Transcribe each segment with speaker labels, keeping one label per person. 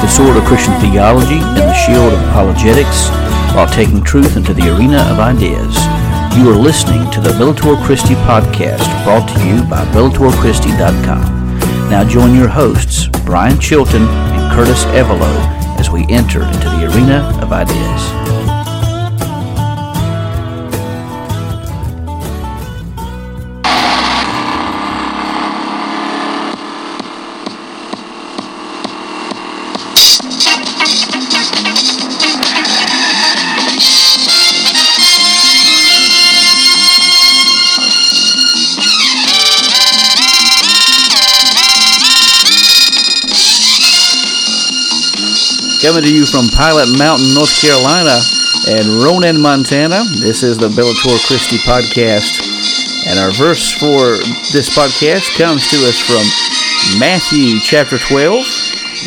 Speaker 1: the sword of Christian theology and the shield of apologetics while taking truth into the arena of ideas. You are listening to the Bellator Christi podcast brought to you by BellatorChristi.com. Now join your hosts, Brian Chilton and Curtis Evelo, as we enter into the arena of ideas. Coming to you from Pilot Mountain, North Carolina, and Ronan, Montana. This is the Bellator Christi podcast. And our verse for this podcast comes to us from Matthew chapter 12,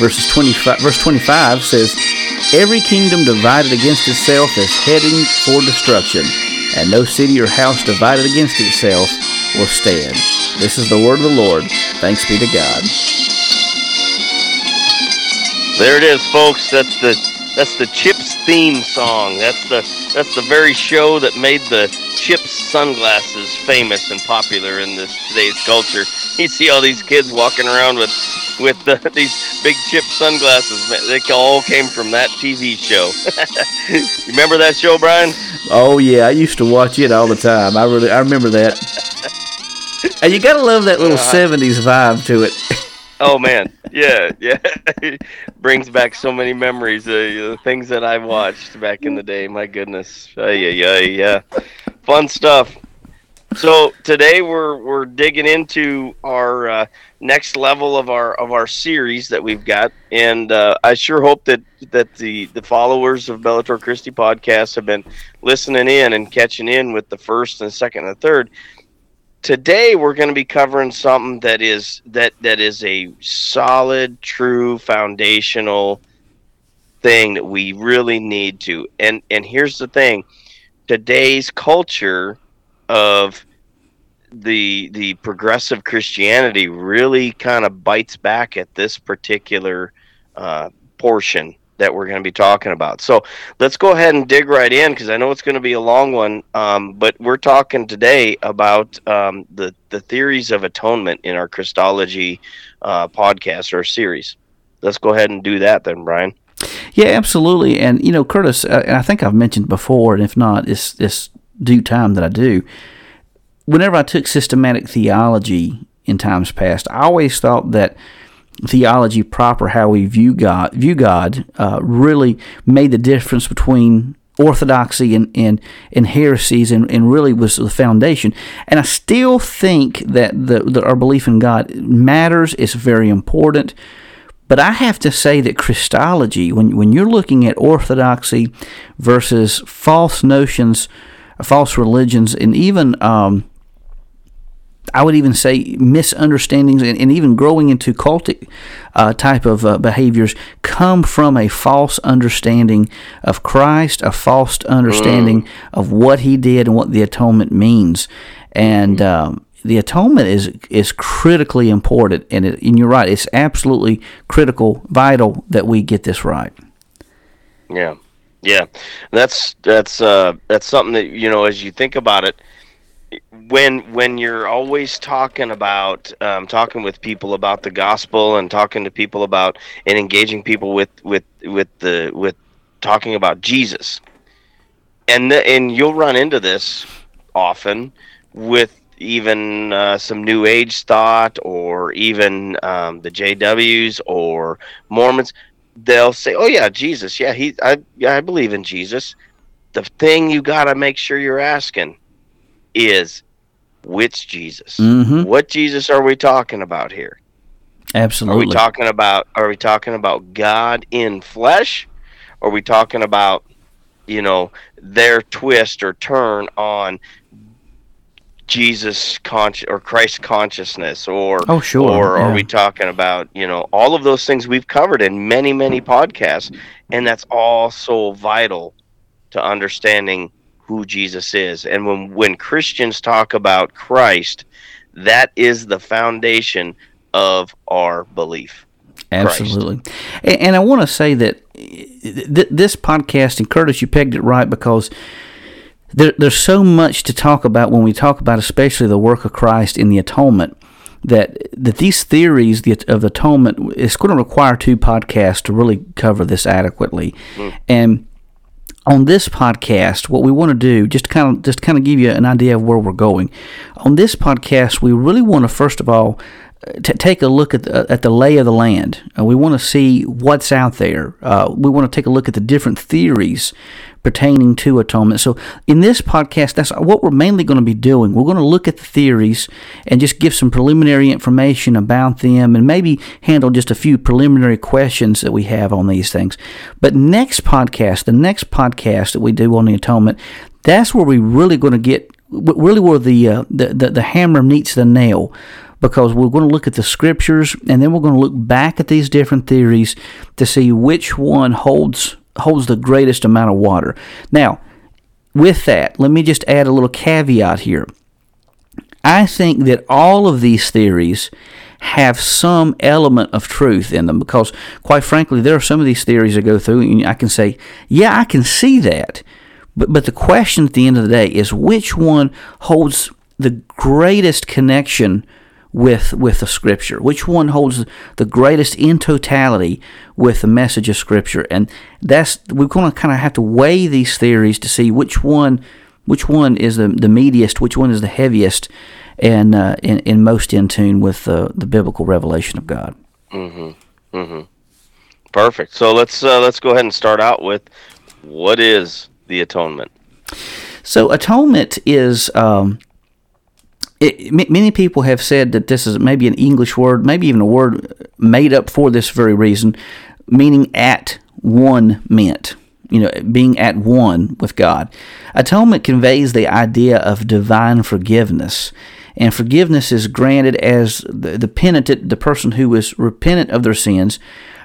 Speaker 1: verses 25, verse 25 says, Every kingdom divided against itself is heading for destruction, and no city or house divided against itself will stand. This is the word of the Lord. Thanks be to God.
Speaker 2: There it is, folks. That's the that's the Chips theme song. That's the that's the very show that made the Chips sunglasses famous and popular in this today's culture. You see all these kids walking around with with the, these big chip sunglasses. They all came from that TV show. you remember that show, Brian?
Speaker 1: Oh yeah, I used to watch it all the time. I really I remember that. and you gotta love that little uh, '70s vibe to it.
Speaker 2: oh man, yeah, yeah, brings back so many memories. Uh, things that I watched back in the day. My goodness, uh, yeah, yeah, yeah, fun stuff. So today we're we're digging into our uh, next level of our of our series that we've got, and uh, I sure hope that that the the followers of Bellator Christi podcast have been listening in and catching in with the first and second and third today we're going to be covering something that is that that is a solid true foundational thing that we really need to. And and here's the thing. Today's culture of the the progressive christianity really kind of bites back at this particular uh, portion that we're going to be talking about. So let's go ahead and dig right in because I know it's going to be a long one. Um, but we're talking today about um, the the theories of atonement in our Christology uh, podcast or series. Let's go ahead and do that then, Brian.
Speaker 1: Yeah, absolutely. And you know, Curtis, uh, I think I've mentioned before, and if not, it's this due time that I do. Whenever I took systematic theology in times past, I always thought that theology proper, how we view God, view God, uh, really made the difference between orthodoxy and, and, and heresies and, and really was the foundation. And I still think that the, the, our belief in God matters, it's very important. But I have to say that Christology, when, when you're looking at orthodoxy versus false notions, false religions, and even um, I would even say misunderstandings and, and even growing into cultic uh, type of uh, behaviors come from a false understanding of Christ, a false understanding mm. of what He did and what the atonement means. And mm. um, the atonement is is critically important, and, it, and you're right, it's absolutely critical, vital that we get this right.
Speaker 2: Yeah, yeah, that's that's uh, that's something that you know as you think about it when when you're always talking about um, talking with people about the gospel and talking to people about and engaging people with with with the with talking about Jesus, and the, and you'll run into this often with even uh, some New Age thought or even um, the JWs or Mormons. They'll say, "Oh yeah, Jesus. Yeah, he. I. I believe in Jesus." The thing you got to make sure you're asking is which Jesus? Mm-hmm. What Jesus are we talking about here?
Speaker 1: Absolutely.
Speaker 2: Are we talking about are we talking about God in flesh? Or are we talking about, you know, their twist or turn on Jesus conscious or Christ consciousness or
Speaker 1: oh sure
Speaker 2: or
Speaker 1: yeah.
Speaker 2: are we talking about you know all of those things we've covered in many many podcasts and that's all so vital to understanding who Jesus is. And when when Christians talk about Christ, that is the foundation of our belief.
Speaker 1: Absolutely. And, and I want to say that th- this podcast, and Curtis, you pegged it right because there, there's so much to talk about when we talk about, especially the work of Christ in the atonement. That that these theories of the atonement is going to require two podcasts to really cover this adequately, mm. and on this podcast, what we want to do, just kind of just kind of give you an idea of where we're going. On this podcast, we really want to first of all t- take a look at the, at the lay of the land. Uh, we want to see what's out there. Uh, we want to take a look at the different theories pertaining to atonement. So, in this podcast, that's what we're mainly going to be doing. We're going to look at the theories and just give some preliminary information about them and maybe handle just a few preliminary questions that we have on these things. But next podcast, the next podcast that we do on the atonement, that's where we're really going to get really where the, uh, the, the the hammer meets the nail because we're going to look at the scriptures and then we're going to look back at these different theories to see which one holds holds the greatest amount of water. Now, with that, let me just add a little caveat here. I think that all of these theories have some element of truth in them because, quite frankly, there are some of these theories that go through and I can say, yeah, I can see that. But, but the question at the end of the day is which one holds the greatest connection with with the scripture? Which one holds the greatest in totality with the message of scripture? And that's we're going to kind of have to weigh these theories to see which one which one is the, the meatiest which one is the heaviest and uh, in, in most in tune with uh, the biblical revelation of god.
Speaker 2: Mm-hmm. Mm-hmm. Perfect. So let's uh, let's go ahead and start out with what is the atonement?
Speaker 1: So atonement is um, it, many people have said that this is maybe an English word, maybe even a word made up for this very reason, meaning at one meant. You know, being at one with God. Atonement conveys the idea of divine forgiveness. And forgiveness is granted as the, the penitent, the person who is repentant of their sins,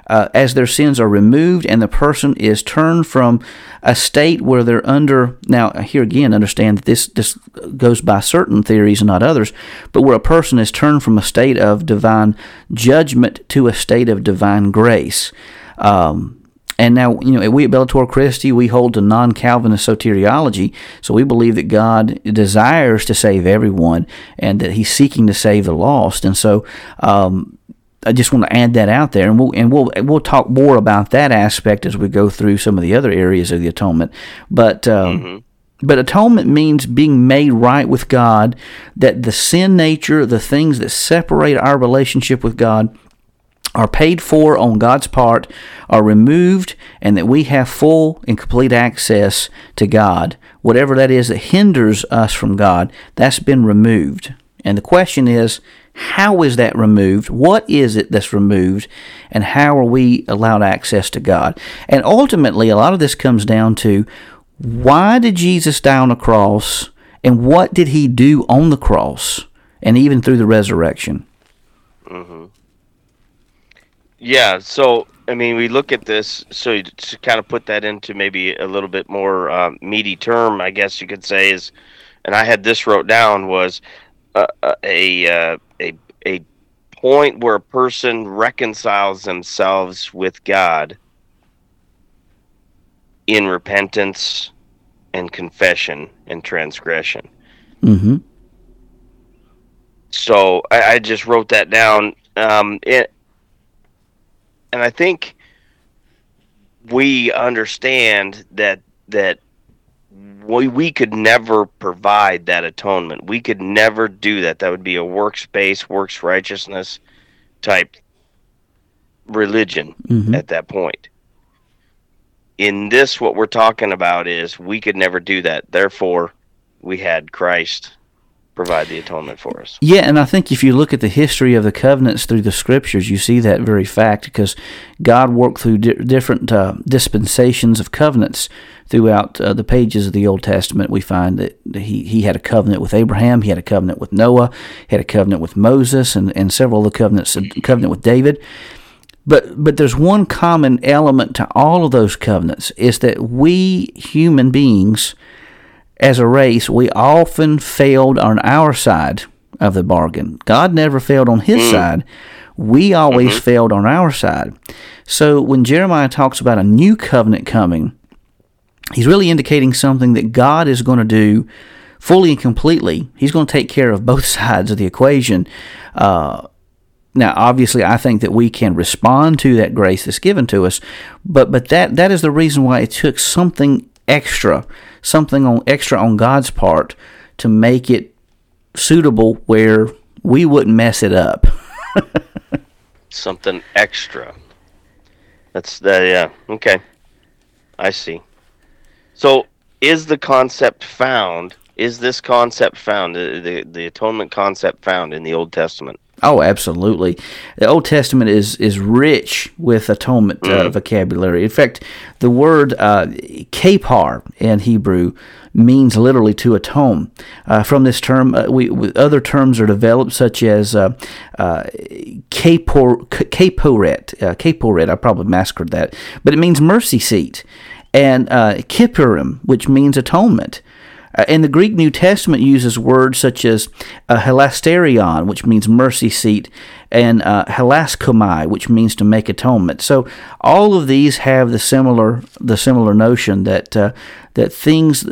Speaker 1: uh, as their sins are removed and the person is turned from a state where they're under. Now, here again, understand that this, this goes by certain theories and not others, but where a person is turned from a state of divine judgment to a state of divine grace. Um, and now, you know, we at Bellator Christi, we hold to non Calvinist soteriology. So we believe that God desires to save everyone and that He's seeking to save the lost. And so, um, I just want to add that out there, and we'll and we'll we'll talk more about that aspect as we go through some of the other areas of the atonement. But um, mm-hmm. but atonement means being made right with God. That the sin nature, the things that separate our relationship with God, are paid for on God's part, are removed, and that we have full and complete access to God. Whatever that is that hinders us from God, that's been removed. And the question is how is that removed? What is it that's removed? And how are we allowed access to God? And ultimately, a lot of this comes down to why did Jesus die on the cross? And what did he do on the cross? And even through the resurrection?
Speaker 2: Mm-hmm. Yeah, so I mean, we look at this, so to kind of put that into maybe a little bit more uh, meaty term, I guess you could say is, and I had this wrote down was a, a a point where a person reconciles themselves with God in repentance and confession and transgression.
Speaker 1: Mm-hmm.
Speaker 2: So I, I, just wrote that down. Um, it, and I think we understand that that we, we could never provide that atonement. We could never do that. That would be a works based, works righteousness type religion mm-hmm. at that point. In this, what we're talking about is we could never do that. Therefore, we had Christ provide the atonement for us.
Speaker 1: Yeah, and I think if you look at the history of the covenants through the scriptures, you see that very fact because God worked through di- different uh, dispensations of covenants throughout uh, the pages of the Old Testament. We find that he, he had a covenant with Abraham, he had a covenant with Noah, he had a covenant with Moses, and, and several of the covenants, a covenant with David. But, but there's one common element to all of those covenants is that we human beings as a race, we often failed on our side of the bargain. God never failed on his mm. side. We always failed on our side. So when Jeremiah talks about a new covenant coming, he's really indicating something that God is going to do fully and completely. He's going to take care of both sides of the equation. Uh, now, obviously, I think that we can respond to that grace that's given to us, but but that that is the reason why it took something extra, something on extra on God's part to make it suitable where we wouldn't mess it up.
Speaker 2: Something extra. That's the yeah. Okay, I see. So, is the concept found? Is this concept found? The the, atonement concept found in the Old Testament?
Speaker 1: Oh, absolutely. The Old Testament is is rich with atonement uh, vocabulary. In fact, the word uh, kapar in Hebrew means literally to atone. Uh, from this term, uh, we, we- other terms are developed, such as uh, uh, kapor, k- kaporet. Uh, kaporet, I probably massacred that, but it means mercy seat. And uh, kippurim, which means atonement. Uh, and the Greek New Testament uses words such as uh, hilasterion, which means mercy seat, and uh, hilaskomai, which means to make atonement. So all of these have the similar the similar notion that uh, that things,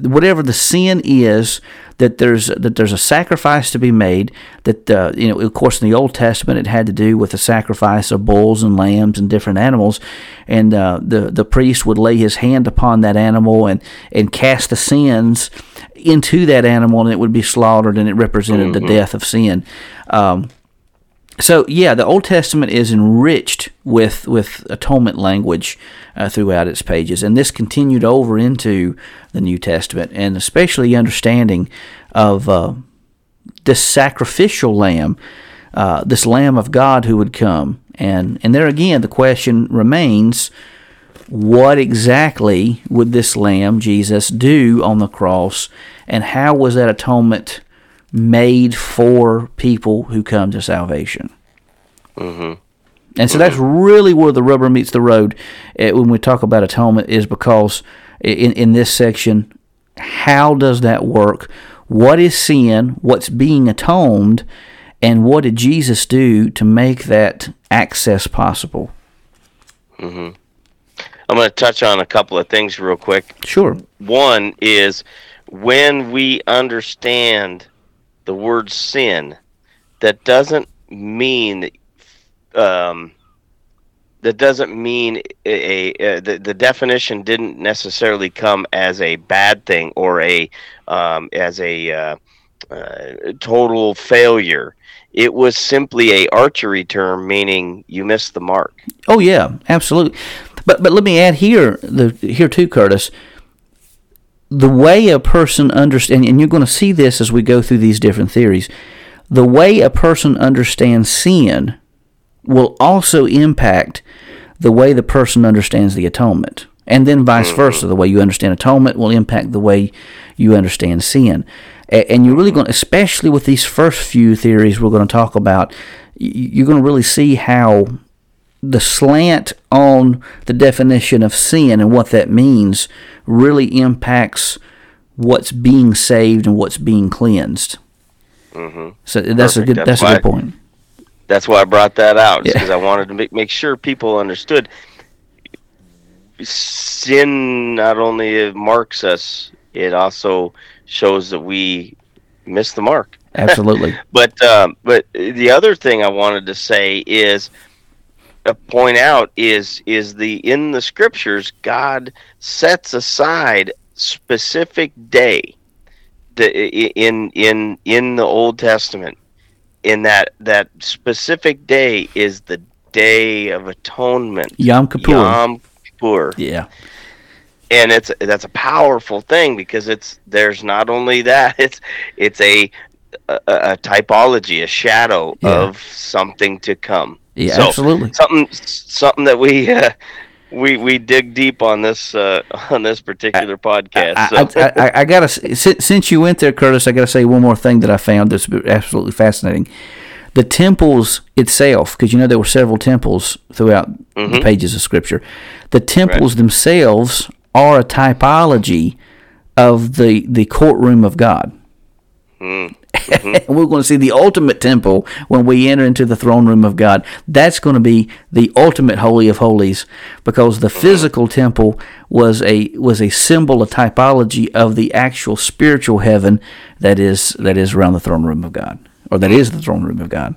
Speaker 1: whatever the sin is, that there's that there's a sacrifice to be made. That uh, you know, of course, in the Old Testament, it had to do with the sacrifice of bulls and lambs and different animals, and uh, the the priest would lay his hand upon that animal and and cast the sins into that animal, and it would be slaughtered, and it represented the death of sin. Um, so yeah, the Old Testament is enriched with with atonement language uh, throughout its pages, and this continued over into the New Testament, and especially understanding of uh, this sacrificial lamb, uh, this Lamb of God who would come, and and there again the question remains: What exactly would this Lamb Jesus do on the cross, and how was that atonement? Made for people who come to salvation.
Speaker 2: Mm-hmm.
Speaker 1: And so that's really where the rubber meets the road uh, when we talk about atonement, is because in, in this section, how does that work? What is sin? What's being atoned? And what did Jesus do to make that access possible?
Speaker 2: I'm going to touch on a couple of things real quick.
Speaker 1: Sure.
Speaker 2: One is when we understand the word sin, that doesn't mean um, that doesn't mean a, a, the, the definition didn't necessarily come as a bad thing or a um, as a uh, uh, total failure. It was simply a archery term meaning you missed the mark.
Speaker 1: Oh yeah, absolutely. But but let me add here the here too, Curtis. The way a person understands, and you're going to see this as we go through these different theories. The way a person understands sin will also impact the way the person understands the atonement, and then vice mm. versa. The way you understand atonement will impact the way you understand sin. And you're really going, to, especially with these first few theories we're going to talk about, you're going to really see how the slant on the definition of sin and what that means really impacts what's being saved and what's being cleansed.
Speaker 2: hmm
Speaker 1: So that's a good
Speaker 2: That's
Speaker 1: that's, a good point.
Speaker 2: That's why I brought that out
Speaker 1: Yeah.
Speaker 2: because I wanted to make, make sure people understood. Sin not only marks us, it also shows that we miss the mark.
Speaker 1: Absolutely.
Speaker 2: But um, but the other thing I wanted to say is point out is is the in the scriptures God sets aside specific day the in in in the Old Testament in that that specific day is the day of atonement
Speaker 1: Yom Kippur.
Speaker 2: Yom Kippur
Speaker 1: Yeah.
Speaker 2: and it's that's a powerful thing because it's there's not only that it's it's a a, a typology a shadow
Speaker 1: Yeah.
Speaker 2: of something to come
Speaker 1: Yeah,
Speaker 2: So,
Speaker 1: absolutely.
Speaker 2: something something that we uh, we we dig deep on this uh, on this particular podcast
Speaker 1: I,
Speaker 2: so
Speaker 1: I, I, I gotta since you went there, Curtis. I gotta say one more thing that I found that's absolutely fascinating. The temples itself, because you know there were several temples throughout the pages of Scripture. The temples themselves are a typology of the the courtroom of God.
Speaker 2: Mm.
Speaker 1: Mm-hmm. we're going to see the ultimate temple when we enter into the throne room of God. That's going to be the ultimate holy of holies because the mm-hmm. physical temple was a was a symbol, a typology of the actual spiritual heaven that is that is around the throne room of God, or that is the throne room of God.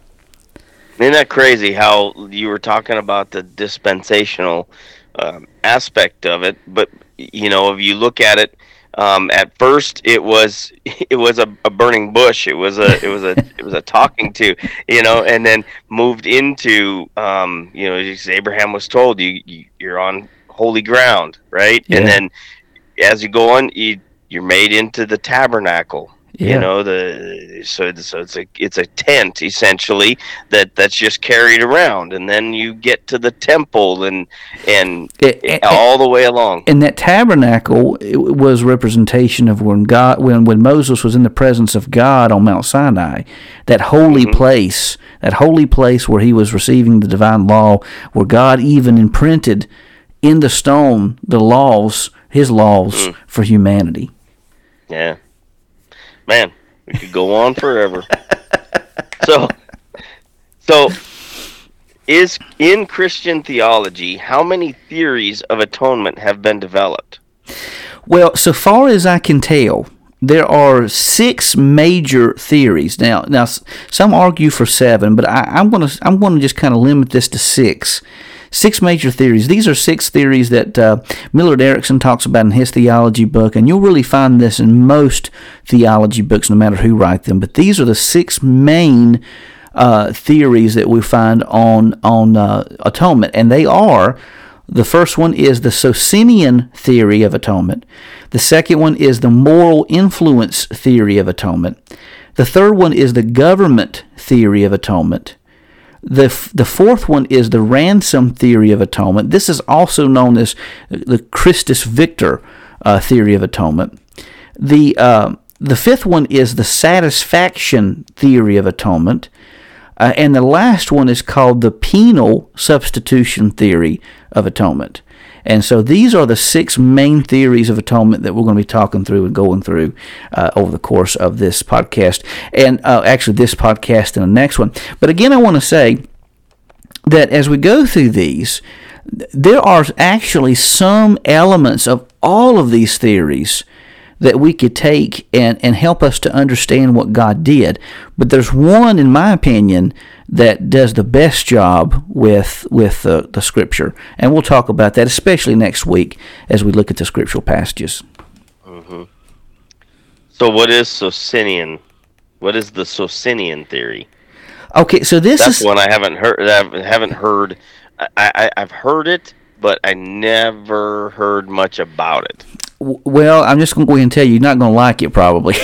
Speaker 2: Isn't that crazy how you were talking about the dispensational um, aspect of it? But you know, if you look at it, um, at first it was it was a, a, burning bush. It was a it was a it was a talking to, you know, and then moved into um, you know, Abraham was told you, you you're on holy ground, right? Yeah. And then as you go on, you you're made into the tabernacle yeah. You know the so so it's a it's a tent essentially that that's just carried around, and then you get to the temple and and it, it, all the way along.
Speaker 1: And that tabernacle was representation of when God when when Moses was in the presence of God on Mount Sinai, that holy mm-hmm. place, that holy place where he was receiving the divine law, where God even imprinted in the stone the laws, his laws mm. for humanity.
Speaker 2: Yeah man, we could go on forever. so, so is in Christian theology, how many theories of atonement have been developed?
Speaker 1: Well, so far as I can tell, there are six major theories. Now, now some argue for seven, but I, am going to I'm going to just kind of limit this to six six major theories. These are six theories that uh, Millard Erickson talks about in his theology book, and you'll really find this in most theology books, no matter who write them. But these are the six main uh, theories that we find on on uh, atonement, and they are. The first one is the Socinian theory of atonement. The second one is the moral influence theory of atonement. The third one is the government theory of atonement. The, the fourth one is the ransom theory of atonement. This is also known as the Christus Victor uh, theory of atonement. The, uh, the fifth one is the satisfaction theory of atonement. Uh, and the last one is called the penal substitution theory of atonement. And so these are the six main theories of atonement that we're going to be talking through and going through uh, over the course of this podcast, and uh, actually this podcast and the next one. But again, I want to say that as we go through these, there are actually some elements of all of these theories that we could take and, and help us to understand what God did. But there's one, in my opinion, that does the best job with with the, the scripture, and we'll talk about that, especially next week as we look at the scriptural passages.
Speaker 2: Mm-hmm. So, what is Socinian? What is the Socinian theory?
Speaker 1: Okay, so this
Speaker 2: That's
Speaker 1: is
Speaker 2: one I haven't heard. I haven't heard. I, I I've heard it, but I never heard much about it.
Speaker 1: Well, I'm just going to go ahead and tell you, you're not going to like it probably.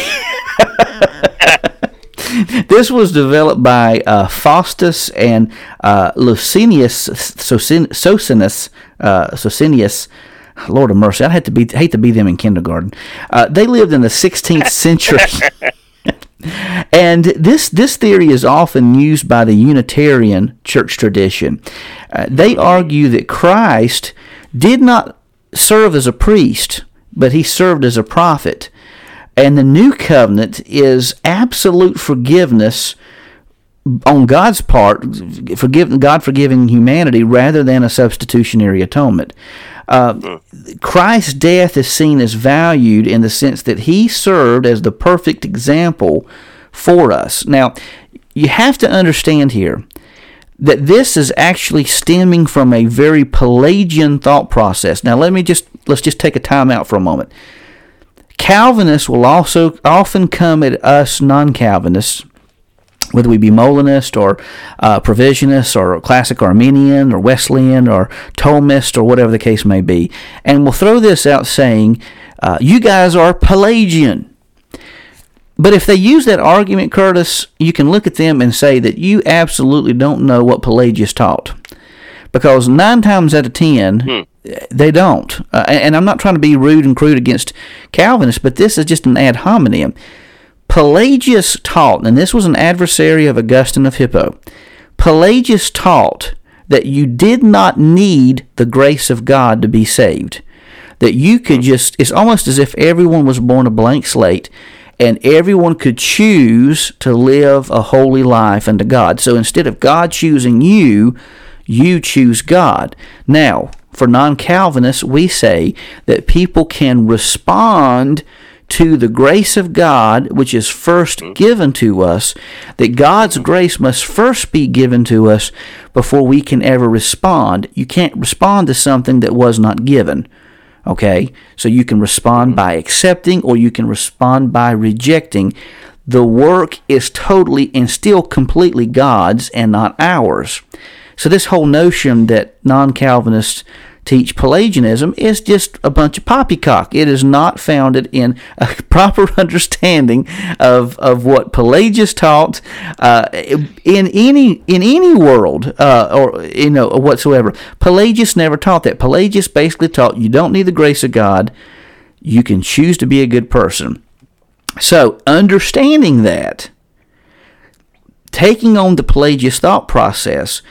Speaker 1: this was developed by uh, Faustus and uh, Lucinius Socinus, uh, Socinius. Lord of mercy, I'd hate to be hate to be them in kindergarten. Uh, they lived in the 16th century. and this this theory is often used by the Unitarian church tradition. Uh, they argue that Christ did not serve as a priest, but he served as a prophet. And the new covenant is absolute forgiveness on God's part, God forgiving humanity rather than a substitutionary atonement. Uh, Christ's death is seen as valued in the sense that he served as the perfect example for us. Now, you have to understand here that this is actually stemming from a very Pelagian thought process. Now, let me just let's just take a time out for a moment. Calvinists will also often come at us non Calvinists, whether we be Molinist or uh, Provisionist or Classic Arminian or Wesleyan or Thomist or whatever the case may be, and will throw this out saying, uh, You guys are Pelagian. But if they use that argument, Curtis, you can look at them and say that you absolutely don't know what Pelagius taught. Because nine times out of ten, hmm they don't. Uh, and I'm not trying to be rude and crude against Calvinists, but this is just an ad hominem. Pelagius taught, and this was an adversary of Augustine of Hippo. Pelagius taught that you did not need the grace of God to be saved. That you could just, it's almost as if everyone was born a blank slate and everyone could choose to live a holy life unto God. So instead of God choosing you, you choose God. Now, for non Calvinists, we say that people can respond to the grace of God, which is first mm-hmm. given to us, that God's mm-hmm. grace must first be given to us before we can ever respond. You can't respond to something that was not given. Okay? So you can respond by accepting or you can respond by rejecting. The work is totally and still completely God's and not ours. So this whole notion that non Calvinists teach Pelagianism is just a bunch of poppycock. It is not founded in a proper understanding of, of what Pelagius taught uh, in any in any world uh, or you know whatsoever. Pelagius never taught that. Pelagius basically taught you don't need the grace of God. You can choose to be a good person. So understanding that, taking on the Pelagius thought process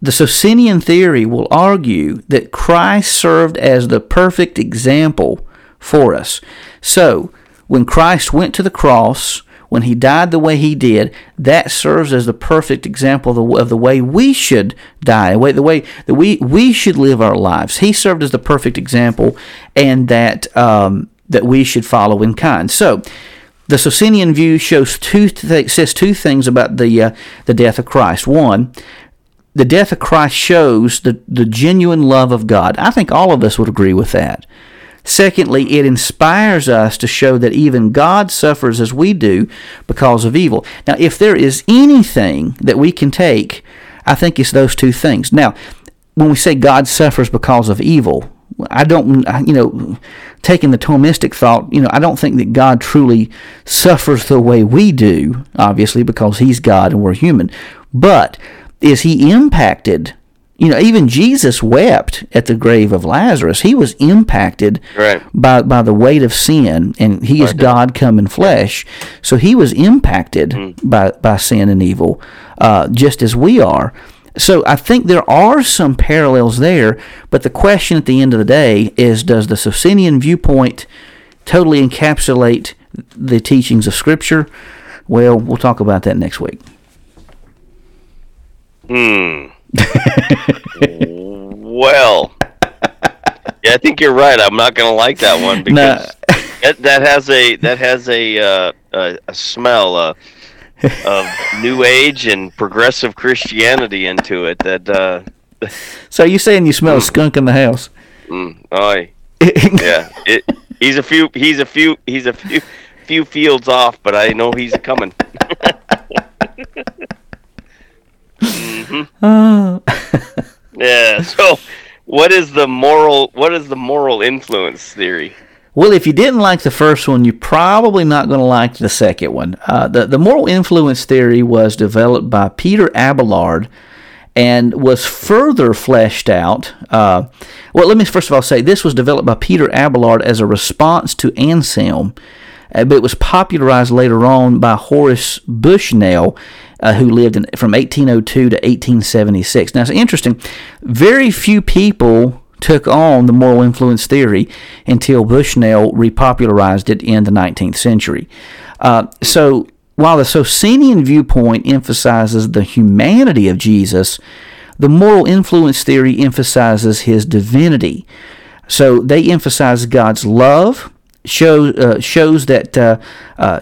Speaker 1: the Socinian theory will argue that Christ served as the perfect example for us. So, when Christ went to the cross, when he died the way he did, that serves as the perfect example of the, of the way we should die, the way, the way that we, we should live our lives. He served as the perfect example, and that um, that we should follow in kind. So, the Socinian view shows two th- says two things about the uh, the death of Christ. One, the death of Christ shows the, the genuine love of God. I think all of us would agree with that. Secondly, it inspires us to show that even God suffers as we do because of evil. Now, if there is anything that we can take, I think it's those two things. Now, when we say God suffers because of evil, I don't, you know, taking the Thomistic thought, you know, I don't think that God truly suffers the way we do, obviously, because He's God and we're human. But is he impacted? You know, even Jesus wept at the grave of Lazarus. He was impacted
Speaker 2: Right.
Speaker 1: by by the weight of sin, and he is. God come in flesh. So he was impacted
Speaker 2: Mm.
Speaker 1: by by sin and evil, uh, just as we are. So I think there are some parallels there, but the question at the end of the day is: Does the Socinian viewpoint totally encapsulate the teachings of Scripture? Well, we'll talk about that next week.
Speaker 2: Hmm. well, yeah, I think you're right. I'm not gonna like that one because that, that has a that has a uh, a, a smell uh, of new age and progressive Christianity into it. That uh,
Speaker 1: So you saying you smell a skunk in the house?
Speaker 2: mm, oh, yeah, it, he's a few he's a few he's a few few fields off, but I know he's coming.
Speaker 1: Oh.
Speaker 2: Yeah. So, what is the moral? What is the moral influence theory?
Speaker 1: Well, if you didn't like the first one, you're probably not going to like the second one. Uh, the, the moral influence theory was developed by Peter Abelard and was further fleshed out. Uh, well, let me first of all say this was developed by Peter Abelard as a response to Anselm, but it was popularized later on by Horace Bushnell, uh, who lived in, from 1802 to 1876. Now, it's interesting. Very few people took on the moral influence theory until Bushnell repopularized it in the 19th century. Uh, so, while the Socinian viewpoint emphasizes the humanity of Jesus, the moral influence theory emphasizes his divinity. So, they emphasize God's love, show, uh, shows that uh, uh,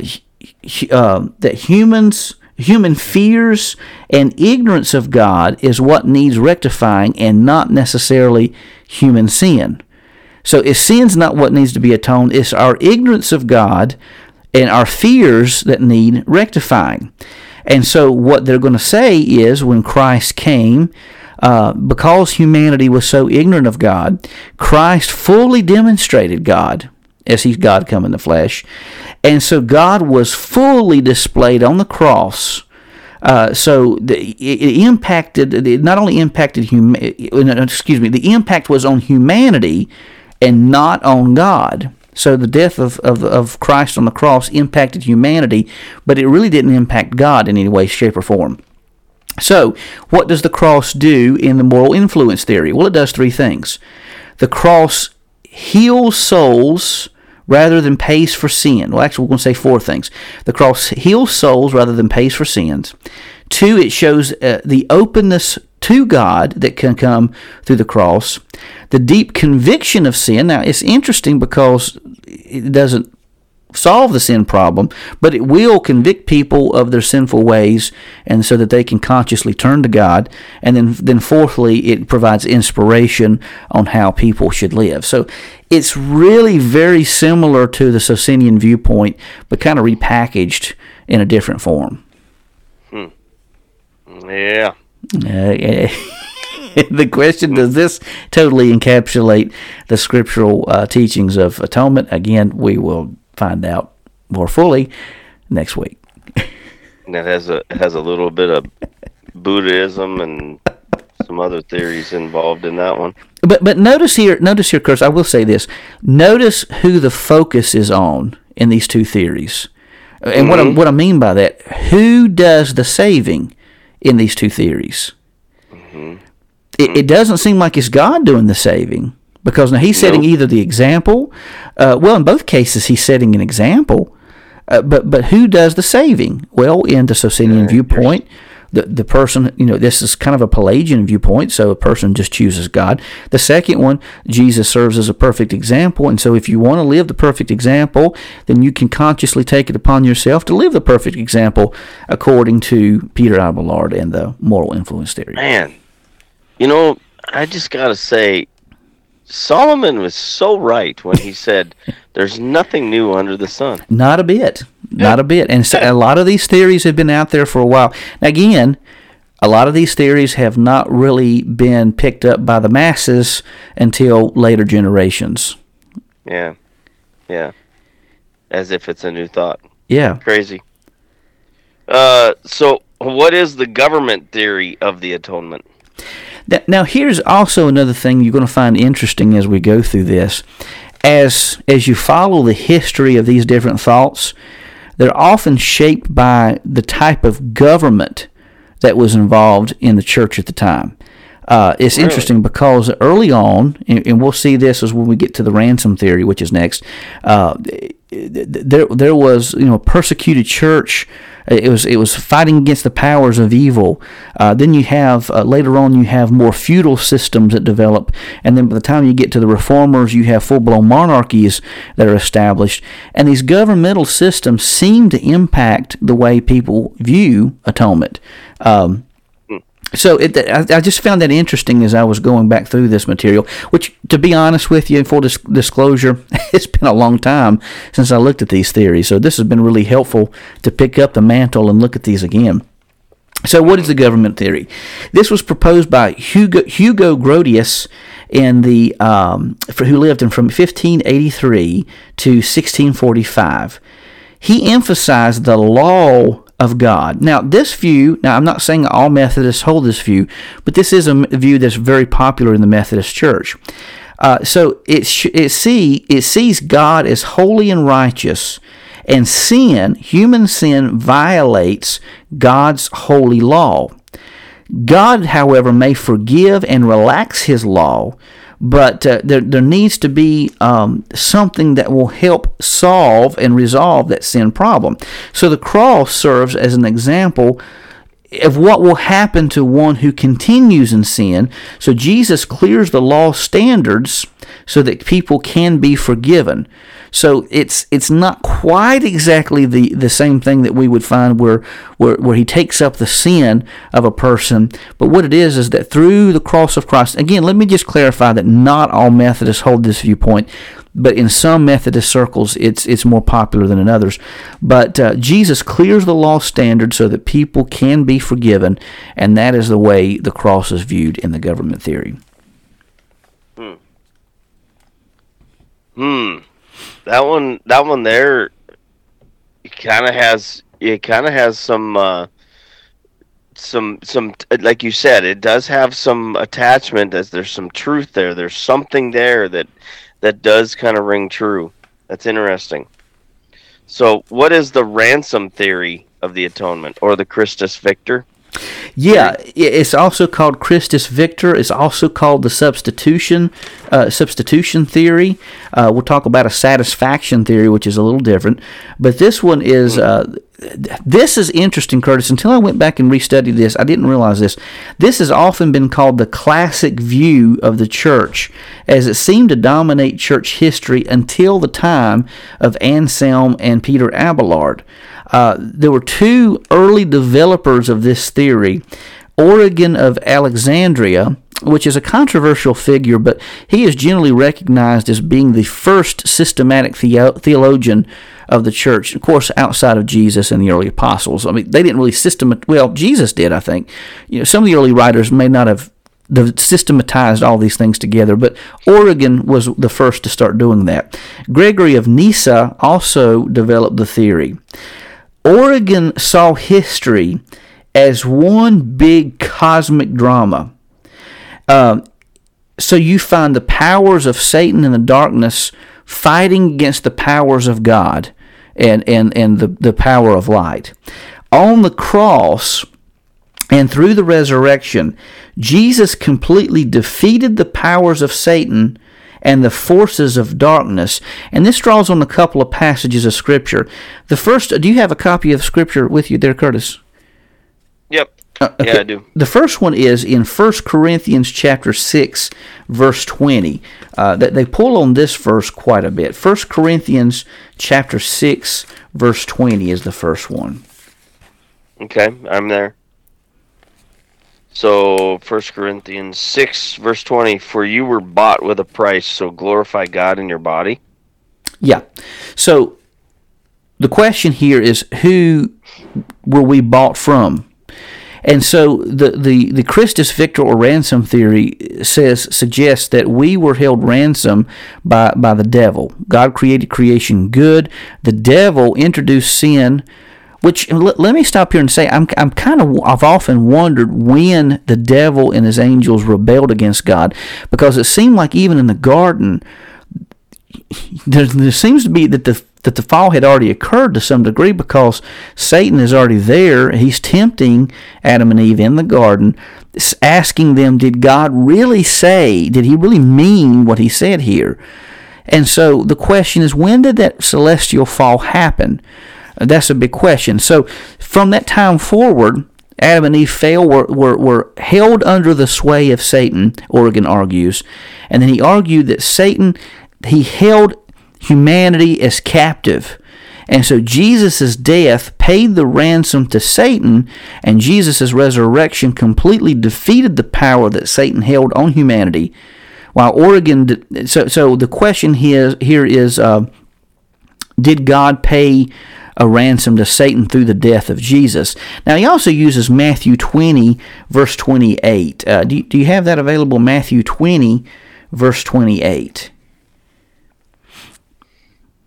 Speaker 1: uh, that humans human fears and ignorance of God is what needs rectifying and not necessarily human sin. So if sin's not what needs to be atoned, it's our ignorance of God and our fears that need rectifying. And so what they're going to say is when Christ came, uh, because humanity was so ignorant of God, Christ fully demonstrated God as he's God come in the flesh. And so God was fully displayed on the cross. Uh, so the, it, impacted, it not only impacted, hum, excuse me, the impact was on humanity and not on God. So the death of, of, of Christ on the cross impacted humanity, but it really didn't impact God in any way, shape, or form. So, what does the cross do in the moral influence theory? Well, it does three things. The cross heals souls rather than pays for sin. Well, actually, we're going to say four things. The cross heals souls rather than pays for sins. Two, it shows uh, the openness to God that can come through the cross. The deep conviction of sin. Now, it's interesting because it doesn't solve the sin problem, but it will convict people of their sinful ways and so that they can consciously turn to God. And then then fourthly, it provides inspiration on how people should live. So it's really very similar to the Socinian viewpoint, but kind of repackaged in a different form.
Speaker 2: Hmm. Yeah.
Speaker 1: Uh, the question does this totally encapsulate the scriptural uh, teachings of atonement? Again, we will find out more fully next week.
Speaker 2: that has a has a little bit of Buddhism and some other theories involved in that one.
Speaker 1: But but notice here, notice here, Chris. I will say this. Notice who the focus is on in these two theories, and mm-hmm. what I, what I mean by that, who does the saving in these two theories? Mm-hmm. It, it doesn't seem like it's God doing the saving because now he's setting either the example. Uh, well, in both cases, he's setting an example. Uh, but but who does the saving? Well, in the Socinian viewpoint, the the person you know this is kind of a Pelagian viewpoint, so a person just chooses God. The second one, Jesus serves as a perfect example, and so if you want to live the perfect example, then you can consciously take it upon yourself to live the perfect example, according to Peter Abelard and the moral influence theory.
Speaker 2: Man, you know, I just gotta say, Solomon was so right when he said, "There's nothing new under the sun."
Speaker 1: Not a bit, not a bit. And so a lot of these theories have been out there for a while. Now, again, a lot of these theories have not really been picked up by the masses until later generations.
Speaker 2: Yeah, yeah. As if it's a new thought.
Speaker 1: Yeah.
Speaker 2: Crazy. Uh, so, what is the government theory of the atonement?
Speaker 1: Now, here's also another thing you're going to find interesting as we go through this. As, as you follow the history of these different thoughts, they're often shaped by the type of government that was involved in the church at the time. Uh, it's really? interesting because early on, and, and, we'll see this as when we get to the ransom theory, which is next. Uh, there, there was you know a persecuted church it was it was fighting against the powers of evil. Uh, then you have uh, later on you have more feudal systems that develop, and then by the time you get to the reformers, you have full blown monarchies that are established. And these governmental systems seem to impact the way people view atonement. Um, so it, I, I, just found that interesting as I was going back through this material. Which, to be honest with you, in full dis- disclosure, it's been a long time since I looked at these theories. So this has been really helpful to pick up the mantle and look at these again. So, what is the government theory? This was proposed by Hugo, Hugo Grotius in the um, for, who lived in from 1583 to 1645. He emphasized the law of God. Now, this view, now I'm not saying all Methodists hold this view, but this is a view that's very popular in the Methodist Church. Uh, so it, it, see, it sees God as holy and righteous, and sin, human sin, violates God's holy law. God, however, may forgive and relax his law, but uh, there, there needs to be um, something that will help solve and resolve that sin problem. So the cross serves as an example of what will happen to one who continues in sin. So Jesus clears the law standards so that people can be forgiven. So it's it's not quite exactly the, the same thing that we would find where, where where he takes up the sin of a person, but what it is is that through the cross of Christ. Again, let me just clarify that not all Methodists hold this viewpoint but in some Methodist circles, it's it's more popular than in others. But uh, Jesus clears the law standard so that people can be forgiven, and that is the way the cross is viewed in the government theory.
Speaker 2: Hmm. Hmm. That one. That one there. It Kind of has. It kind of has some. Uh, some some like you said it does have some attachment as there's some truth there there's something there that that does kind of ring true. That's interesting. So, what is the ransom theory of the atonement or the Christus Victor?
Speaker 1: Yeah, it's also called Christus Victor. It's also called the substitution uh, substitution theory. Uh, we'll talk about a satisfaction theory, which is a little different. But this one is uh, this is interesting, Curtis. Until I went back and restudied this, I didn't realize this. This has often been called the classic view of the church, as it seemed to dominate church history until the time of Anselm and Peter Abelard. Uh, there were two early developers of this theory Origen of Alexandria, which is a controversial figure, but he is generally recognized as being the first systematic theo- theologian of the church, of course, outside of Jesus and the early apostles. I mean, they didn't really systematize, well, Jesus did, I think. You know, some of the early writers may not have systematized all these things together, but Origen was the first to start doing that. Gregory of Nyssa also developed the theory. Origen saw history as one big cosmic drama. Um, so you find the powers of Satan and the darkness fighting against the powers of God and, and, and the, the power of light. On the cross and through the resurrection, Jesus completely defeated the powers of Satan and the forces of darkness. And this draws on a couple of passages of Scripture. The first, do you have a copy of Scripture with you there, Curtis?
Speaker 2: Uh, okay. Yeah, I do.
Speaker 1: The first one is in 1 Corinthians chapter 6, verse 20. Uh, that they pull on this verse quite a bit. 1 Corinthians chapter 6, verse 20 is the first one.
Speaker 2: Okay, I'm there. So, 1 Corinthians 6, verse 20 For you were bought with a price, so glorify God in your body.
Speaker 1: Yeah. So, the question here is who were we bought from? And so the, the, the Christus Victor or ransom theory says suggests that we were held ransom by, by the devil. God created creation good. The devil introduced sin which let, let me stop here and say I'm I'm kind of I've often wondered when the devil and his angels rebelled against God because it seemed like even in the garden there, there seems to be that the that the fall had already occurred to some degree because Satan is already there. He's tempting Adam and Eve in the garden, asking them, Did God really say, did he really mean what he said here? And so the question is, when did that celestial fall happen? That's a big question. So from that time forward, Adam and Eve fell, were, were, were held under the sway of Satan, Origen argues. And then he argued that Satan, he held humanity as captive. And so Jesus' death paid the ransom to Satan, and Jesus' resurrection completely defeated the power that Satan held on humanity. While Origen, so, so the question here, here is uh, did God pay a ransom to Satan through the death of Jesus. Now, he also uses Matthew 20, verse 28. Uh, do, do you have that available? Matthew 20, verse 28.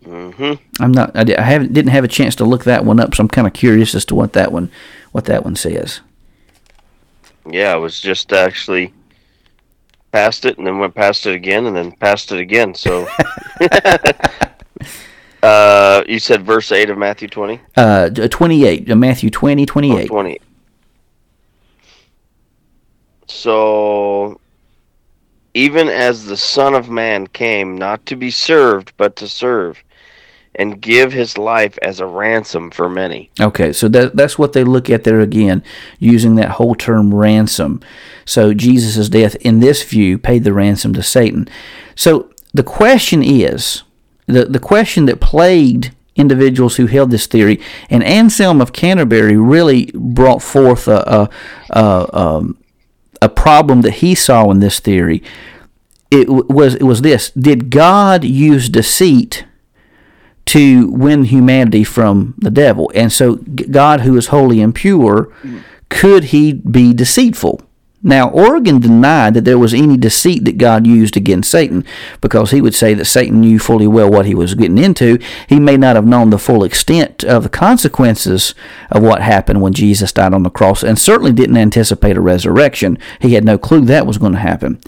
Speaker 1: Mm-hmm. I'm not. I, haven't. Didn't have a chance to look that one up, so I'm kind of curious as to what that one, what that one says.
Speaker 2: Yeah, I was just actually past it, and then went past it again, and then past it again. So Uh, you said verse 8 of Matthew 20?
Speaker 1: Uh, 28. Uh, Matthew 20, 28. Oh, 20.
Speaker 2: So, even as the Son of Man came not to be served, but to serve, and give his life as a ransom for many.
Speaker 1: Okay, so that, that's what they look at there again, using that whole term ransom. So, Jesus' death, in this view, paid the ransom to Satan. So, the question is the, the question that plagued individuals who held this theory, and Anselm of Canterbury really brought forth a, a, a, um, a problem that he saw in this theory. It was it was this: Did God use deceit to win humanity from the devil? And so, God, who is holy and pure, could he be deceitful? Now, Origen denied that there was any deceit that God used against Satan because he would say that Satan knew fully well what he was getting into. He may not have known the full extent of the consequences of what happened when Jesus died on the cross and certainly didn't anticipate a resurrection. He had no clue that was going to happen.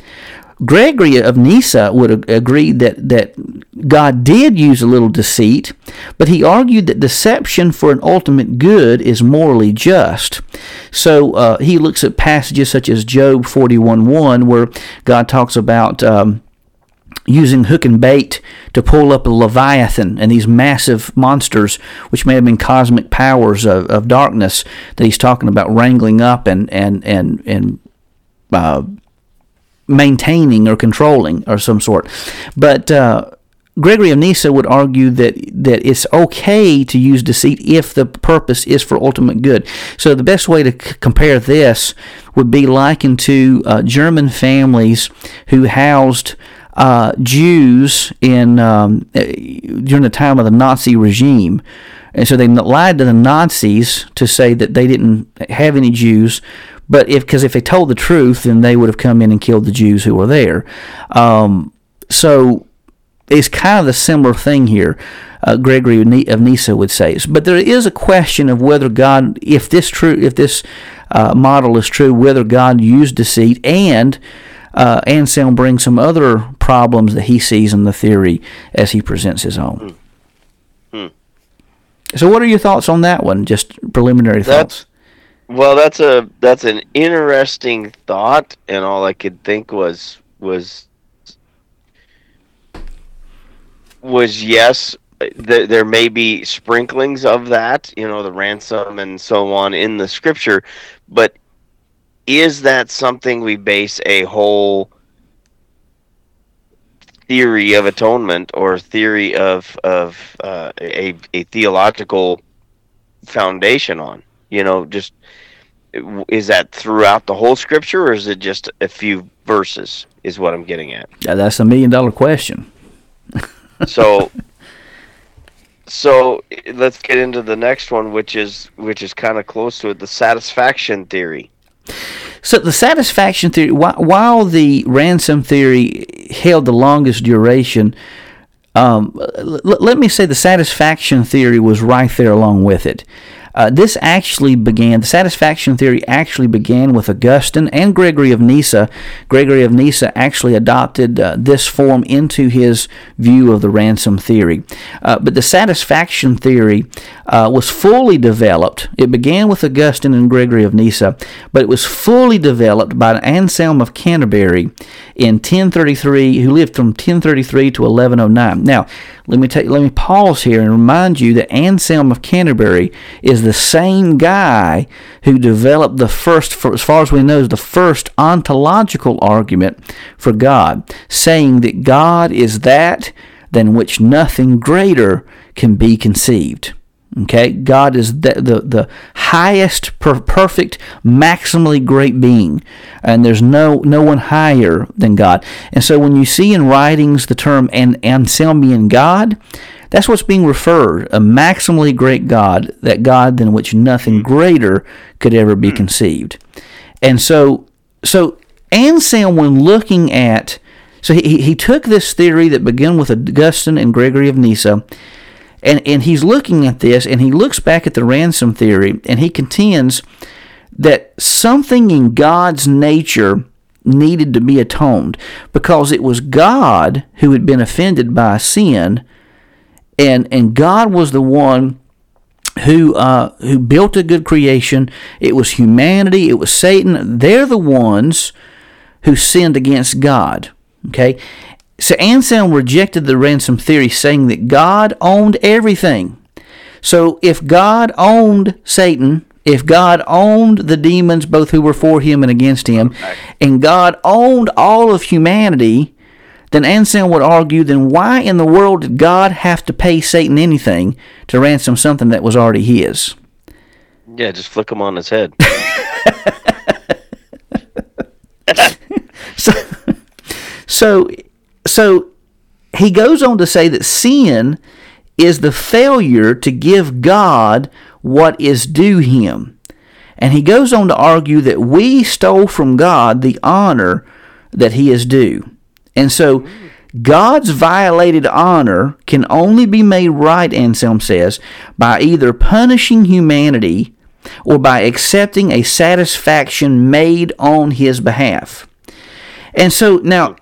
Speaker 1: Gregory of Nyssa would agree that, that God did use a little deceit, but he argued that deception for an ultimate good is morally just. So uh, he looks at passages such as Job 41.1 where God talks about um, using hook and bait to pull up a Leviathan and these massive monsters, which may have been cosmic powers of, of darkness that he's talking about wrangling up and, and, and, and uh, maintaining or controlling or some sort. But uh, Gregory of Nyssa would argue that that it's okay to use deceit if the purpose is for ultimate good. So the best way to c- compare this would be likened to uh, German families who housed uh, Jews in um, during the time of the Nazi regime. And so they lied to the Nazis to say that they didn't have any Jews, but if because if they told the truth, then they would have come in and killed the Jews who were there. Um, so it's kind of the similar thing here. Uh, Gregory of Nyssa would say, but there is a question of whether God, if this true, if this uh, model is true, whether God used deceit, and uh, Anselm brings some other problems that he sees in the theory as he presents his own. Hmm. Hmm. So, what are your thoughts on that one? Just preliminary
Speaker 2: that's,
Speaker 1: thoughts.
Speaker 2: Well, that's a that's an interesting thought, and all I could think was was was yes, th- there may be sprinklings of that, you know, the ransom and so on in the scripture, but is that something we base a whole theory of atonement or theory of of uh, a a theological foundation on? You know, just is that throughout the whole scripture or is it just a few verses is what i'm getting at?
Speaker 1: Yeah that's a million dollar question.
Speaker 2: So so let's get into the next one which is which is kind of close to it the satisfaction theory.
Speaker 1: So the satisfaction theory while the ransom theory held the longest duration um, let me say the satisfaction theory was right there along with it uh, this actually began, the satisfaction theory actually began with Augustine and Gregory of Nyssa. Gregory of Nyssa actually adopted uh, this form into his view of the ransom theory. Uh, but the satisfaction theory uh, was fully developed. It began with Augustine and Gregory of Nyssa, but it was fully developed by Anselm of Canterbury in 1033, who lived from 1033 to 1109. Now, let me take, let me pause here and remind you that Anselm of Canterbury is the same guy who developed the first, for, as far as we know, the first ontological argument for God, saying that God is that than which nothing greater can be conceived. Okay, God is the the, the highest, per- perfect, maximally great being, and there's no no one higher than God. And so, when you see in writings the term an Anselmian God, that's what's being referred a maximally great God, that God than which nothing hmm. greater could ever be hmm. conceived. And so, so Anselm, when looking at so he, he took this theory that began with Augustine and Gregory of Nyssa and, and he's looking at this and he looks back at the ransom theory and he contends that something in God's nature needed to be atoned because it was God who had been offended by sin and and God was the one who uh, who built a good creation. It was humanity. It was Satan. They're the ones who sinned against God okay so Anselm rejected the ransom theory, saying that God owned everything. So if God owned Satan, if God owned the demons, both who were for him and against him, and God owned all of humanity, then Anselm would argue, then why in the world did God have to pay Satan anything to ransom something that was already his?
Speaker 2: Yeah, just flick him on his head.
Speaker 1: so, so so he goes on to say that sin is the failure to give God what is due him. And he goes on to argue that we stole from God the honor that he is due. And so God's violated honor can only be made right, Anselm says, by either punishing humanity or by accepting a satisfaction made on his behalf. And so now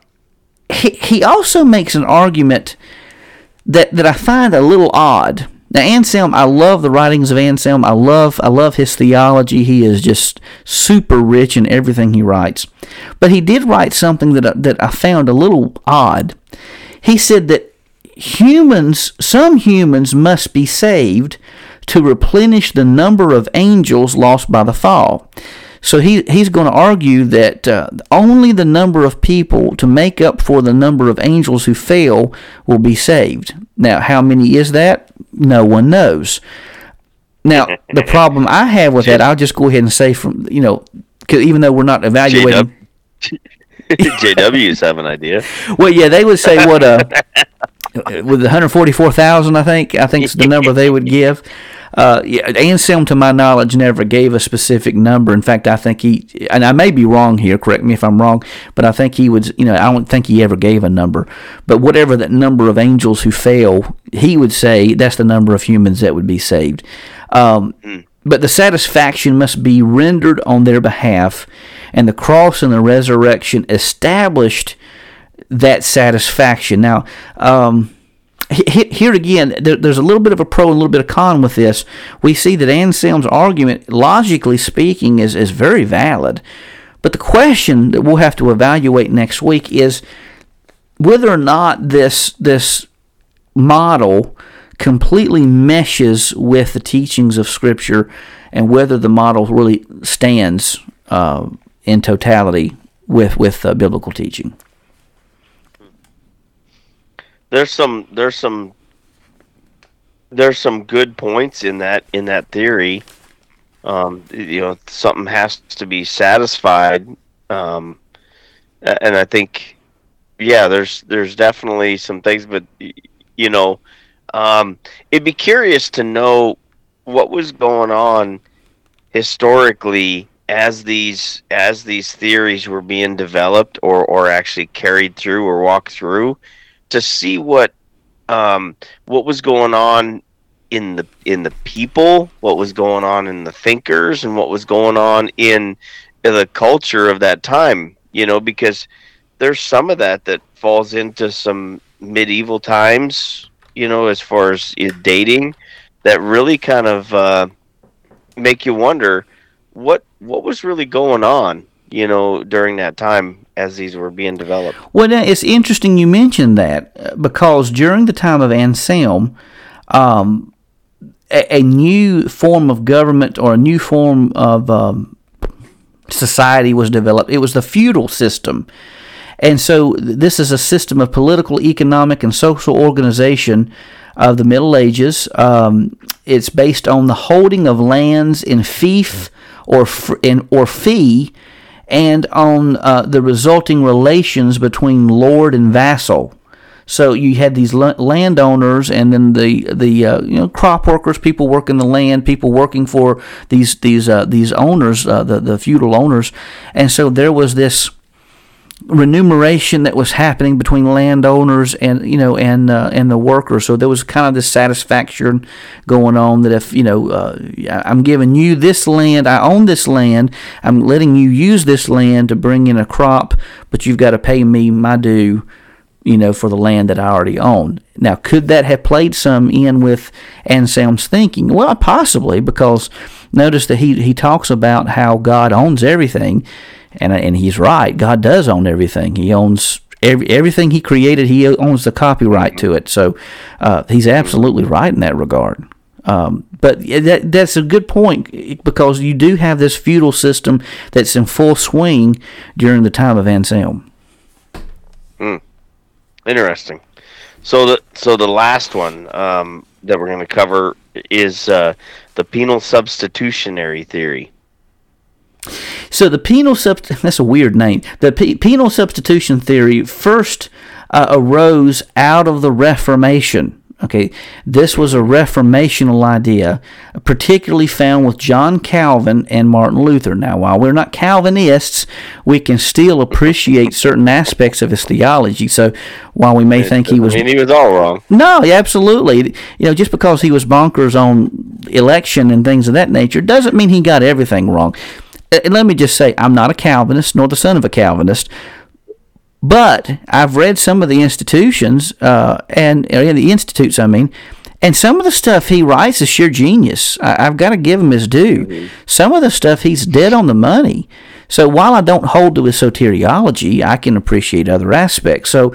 Speaker 1: he, he also makes an argument that, that I find a little odd. Now Anselm, I love the writings of Anselm. I love I love his theology. He is just super rich in everything he writes. But he did write something that that I found a little odd. He said that humans, some humans must be saved to replenish the number of angels lost by the fall. So he, he's going to argue that uh, only the number of people to make up for the number of angels who fail will be saved. Now, how many is that? No one knows. Now, the problem I have with that, I'll just go ahead and say from, you know, cause even though we're not evaluating.
Speaker 2: JWs have an idea.
Speaker 1: Well, yeah, they would say what, uh, with 144,000, I think, I think it's the number they would give. Uh, Anselm, to my knowledge, never gave a specific number. In fact, I think he, and I may be wrong here. Correct me if I'm wrong, but I think he would. You know, I don't think he ever gave a number. But whatever that number of angels who fail, he would say that's the number of humans that would be saved. Um, but the satisfaction must be rendered on their behalf, and the cross and the resurrection established that satisfaction. Now. Um, here again, there's a little bit of a pro and a little bit of con with this. We see that Anselm's argument, logically speaking, is, is very valid. But the question that we'll have to evaluate next week is whether or not this this model completely meshes with the teachings of Scripture and whether the model really stands uh, in totality with with uh, biblical teaching
Speaker 2: there's some there's some there's some good points in that in that theory. Um, you know, something has to be satisfied, um, and I think, yeah, there's there's definitely some things, but you know, um, it'd be curious to know what was going on historically as these as these theories were being developed or or actually carried through or walked through to see what um, what was going on in the in the people, what was going on in the thinkers, and what was going on in, the culture of that time. You know, because there's some of that that falls into some medieval times. You know, as far as dating, that really kind of uh, make you wonder what what was really going on. You know, during that time as these were being developed.
Speaker 1: Well, it's interesting you mentioned that uh, because during the time of Anselm, um, a, a, new form of government or a new form of um, society was developed. It was the feudal system. And so, this is a system of political, economic, and social organization of the Middle Ages. Um, it's based on the holding of lands in fief or in, or fee and on uh, the resulting relations between lord and vassal. So you had these landowners, and then the the uh, you know crop workers, people working the land, people working for these these uh, these owners, uh, the the feudal owners, and so there was this remuneration that was happening between landowners and you know and uh, and the workers. So there was kind of this satisfaction going on that if you know uh, I'm giving you this land, I own this land, I'm letting you use this land to bring in a crop, but you've got to pay me my due. You know, for the land that I already own. Now, could that have played some in with Anselm's thinking? Well, possibly, because notice that he, he talks about how God owns everything and and he's right. God does own everything. He owns every, everything He created. He owns the copyright to it. So uh, he's absolutely right in that regard. Um, but that, that's a good point because you do have this feudal system that's in full swing during the time of Anselm.
Speaker 2: Hmm. Interesting. So the so the last one um, that we're going to cover is uh, the penal substitutionary theory.
Speaker 1: So the penal substitution, that's a weird name. The penal substitution theory first uh, arose out of the Reformation. Okay, this was a reformational idea, particularly found with John Calvin and Martin Luther. Now, while we're not Calvinists, we can still appreciate certain aspects of his theology. So, while we may think he was,
Speaker 2: mean, he was all wrong.
Speaker 1: No, absolutely. You know, just because he was bonkers on election and things of that nature doesn't mean he got everything wrong. And let me just say, I'm not a Calvinist nor the son of a Calvinist, But I've read some of the institutions uh, and the institutes, I mean, and some of the stuff he writes is sheer genius. I, have got to give him his due. Mm-hmm. Some of the stuff he's dead on the money. So while I don't hold to his soteriology, I can appreciate other aspects. So,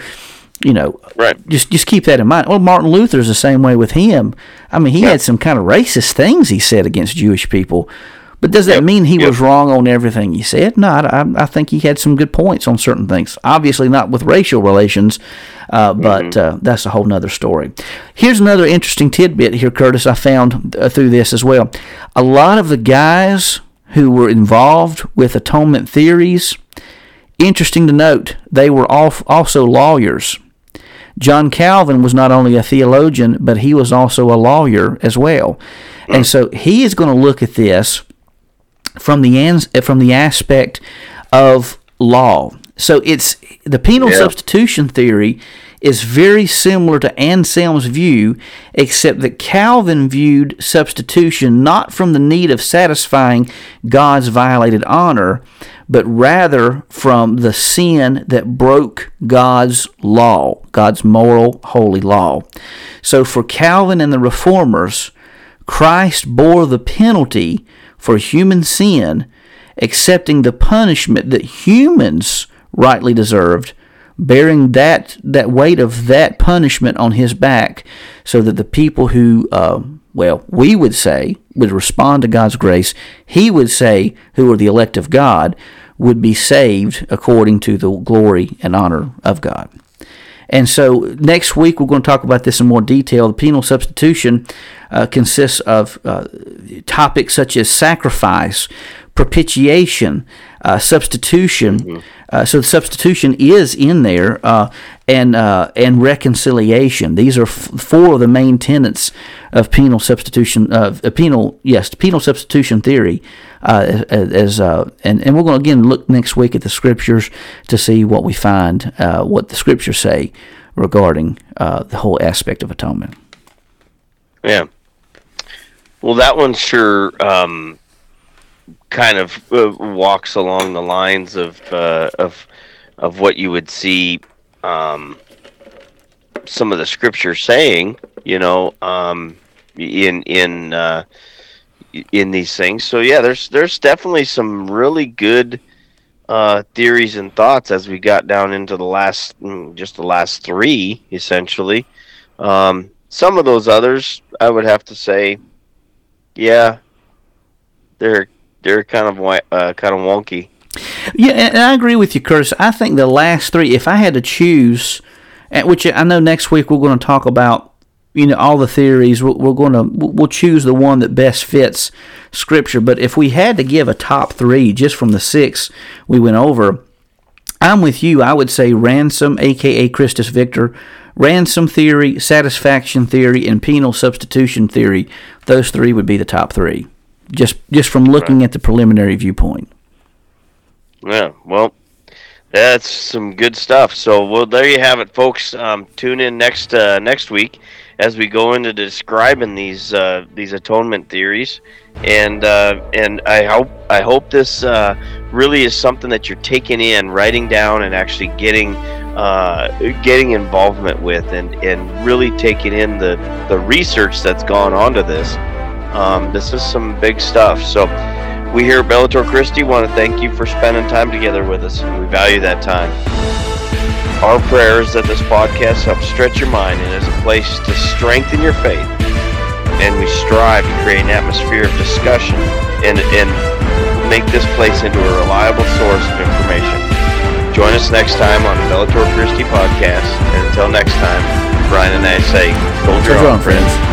Speaker 1: you know,
Speaker 2: right.
Speaker 1: just just keep that in mind. Well, Martin Luther's the same way with him. I mean, he yeah. had some kind of racist things he said against Jewish people. But does that yep. mean he yep. was wrong on everything he said? No, I, I, think he had some good points on certain things. Obviously, not with racial relations, uh, but mm-hmm. uh, that's a whole nother story. Here's another interesting tidbit here, Curtis, I found uh, through this as well. A lot of the guys who were involved with atonement theories, interesting to note, they were also lawyers. John Calvin was not only a theologian, but he was also a lawyer as well. And so he is going to look at this from the ans- uh, from the aspect of law. So it's the penal yeah. substitution theory is very similar to Anselm's view, except that Calvin viewed substitution not from the need of satisfying God's violated honor, but rather from the sin that broke God's law, God's moral, holy law. So for Calvin and the reformers, Christ bore the penalty for human sin, accepting the punishment that humans rightly deserved, bearing that that weight of that punishment on his back, so that the people who, uh, well, we would say would respond to God's grace, he would say, who are the elect of God, would be saved according to the glory and honor of God. And so next week we're going to talk about this in more detail. The penal substitution uh, consists of uh, topics such as sacrifice, propitiation, uh, substitution. Mm-hmm. Uh, so the substitution is in there, uh, and uh, and reconciliation. These are f- four of the main tenets of penal substitution. Of penal, yes, penal substitution theory. as and and we're going to again look next week at the scriptures to see what we find, what the scriptures say regarding the whole aspect of atonement.
Speaker 2: Yeah. Well, that one sure um, kind of uh, walks along the lines of uh, of of what you would see um, some of the scripture saying, you know, um, in in uh, in these things. So yeah, there's there's definitely some really good uh, theories and thoughts as we got down into the last mm, just the last three essentially. Um, some of those others, I would have to say, yeah, they're they're kind of uh, kind of wonky.
Speaker 1: Yeah, and I agree with you, Curtis. I think the last three, if I had to choose, which I know next week we're going to talk about, you know, all the theories. We're, we're going to we'll choose the one that best fits Scripture. But if we had to give a top three just from the six we went over, I'm with you. I would say ransom, aka Christus Victor, ransom theory, satisfaction theory, and penal substitution theory. Those three would be the top three, just just from looking right. at the preliminary viewpoint.
Speaker 2: Yeah, well, that's some good stuff. So, well, there you have it, folks. Um, tune in next uh, next week as we go into describing these uh, these atonement theories, and uh, and I hope I hope this uh, really is something that you're taking in, writing down, and actually getting uh, getting involvement with and, and really taking in the, the research that's gone onto this. Um, this is some big stuff. So we here at Bellator Christi want to thank you for spending time together with us, and we value that time. Our prayer is that this podcast helps stretch your mind and is a place to strengthen your faith. And we strive to create an atmosphere of discussion and, and make this place into a reliable source of information. Join us next time on the Bellator Christi podcast. And until next time, Brian and I say, hold your own, friends.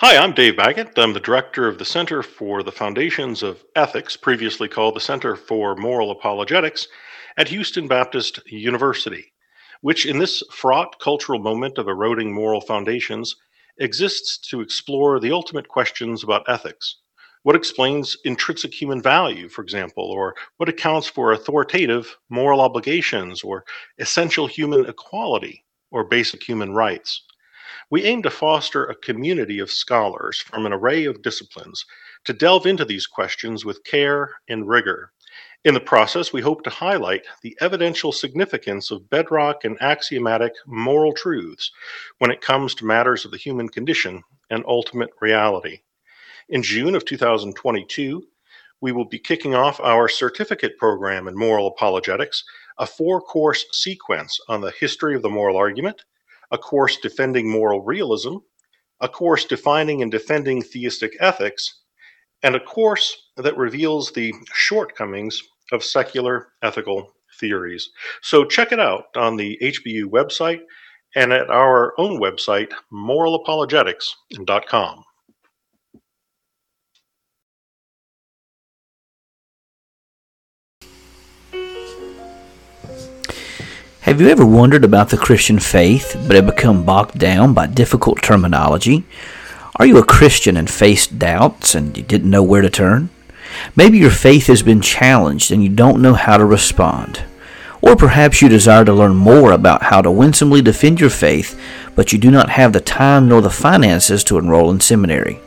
Speaker 3: Hi, I'm Dave Baggett. I'm the director of the Center for the Foundations of Ethics, previously called the Center for Moral Apologetics, at Houston Baptist University which in this fraught cultural moment of eroding moral foundations exists to explore the ultimate questions about ethics. What explains intrinsic human value, for example, or what accounts for authoritative moral obligations or essential human equality or basic human rights? We aim to foster a community of scholars from an array of disciplines to delve into these questions with care and rigor in the process, we hope to highlight the evidential significance of bedrock and axiomatic moral truths when it comes to matters of the human condition and ultimate reality. In June of 2022, we will be kicking off our certificate program in moral apologetics, a four course sequence on the history of the moral argument, a course defending moral realism, a course defining and defending theistic ethics, and a course that reveals the shortcomings of secular ethical theories. So check it out on the HBU website and at our own website, moralapologetics.com.
Speaker 1: Have you ever wondered about the Christian faith but have become bogged down by difficult terminology? Are you a Christian and faced doubts and you didn't know where to turn? Maybe your faith has been challenged and you don't know how to respond. Or perhaps you desire to learn more about how to winsomely defend your faith, but you do not have the time nor the finances to enroll in seminary.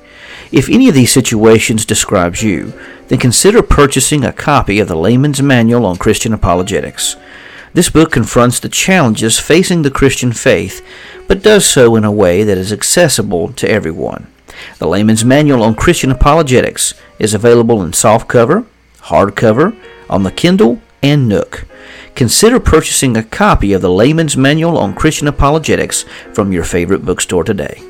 Speaker 1: If any of these situations describes you, then consider purchasing a copy of the Layman's Manual on Christian Apologetics. This book confronts the challenges facing the Christian faith, but does so in a way that is accessible to everyone. The Layman's Manual on Christian Apologetics is available in softcover, hardcover, on the Kindle, and Nook. Consider purchasing a copy of the Layman's Manual on Christian Apologetics from your favorite bookstore today.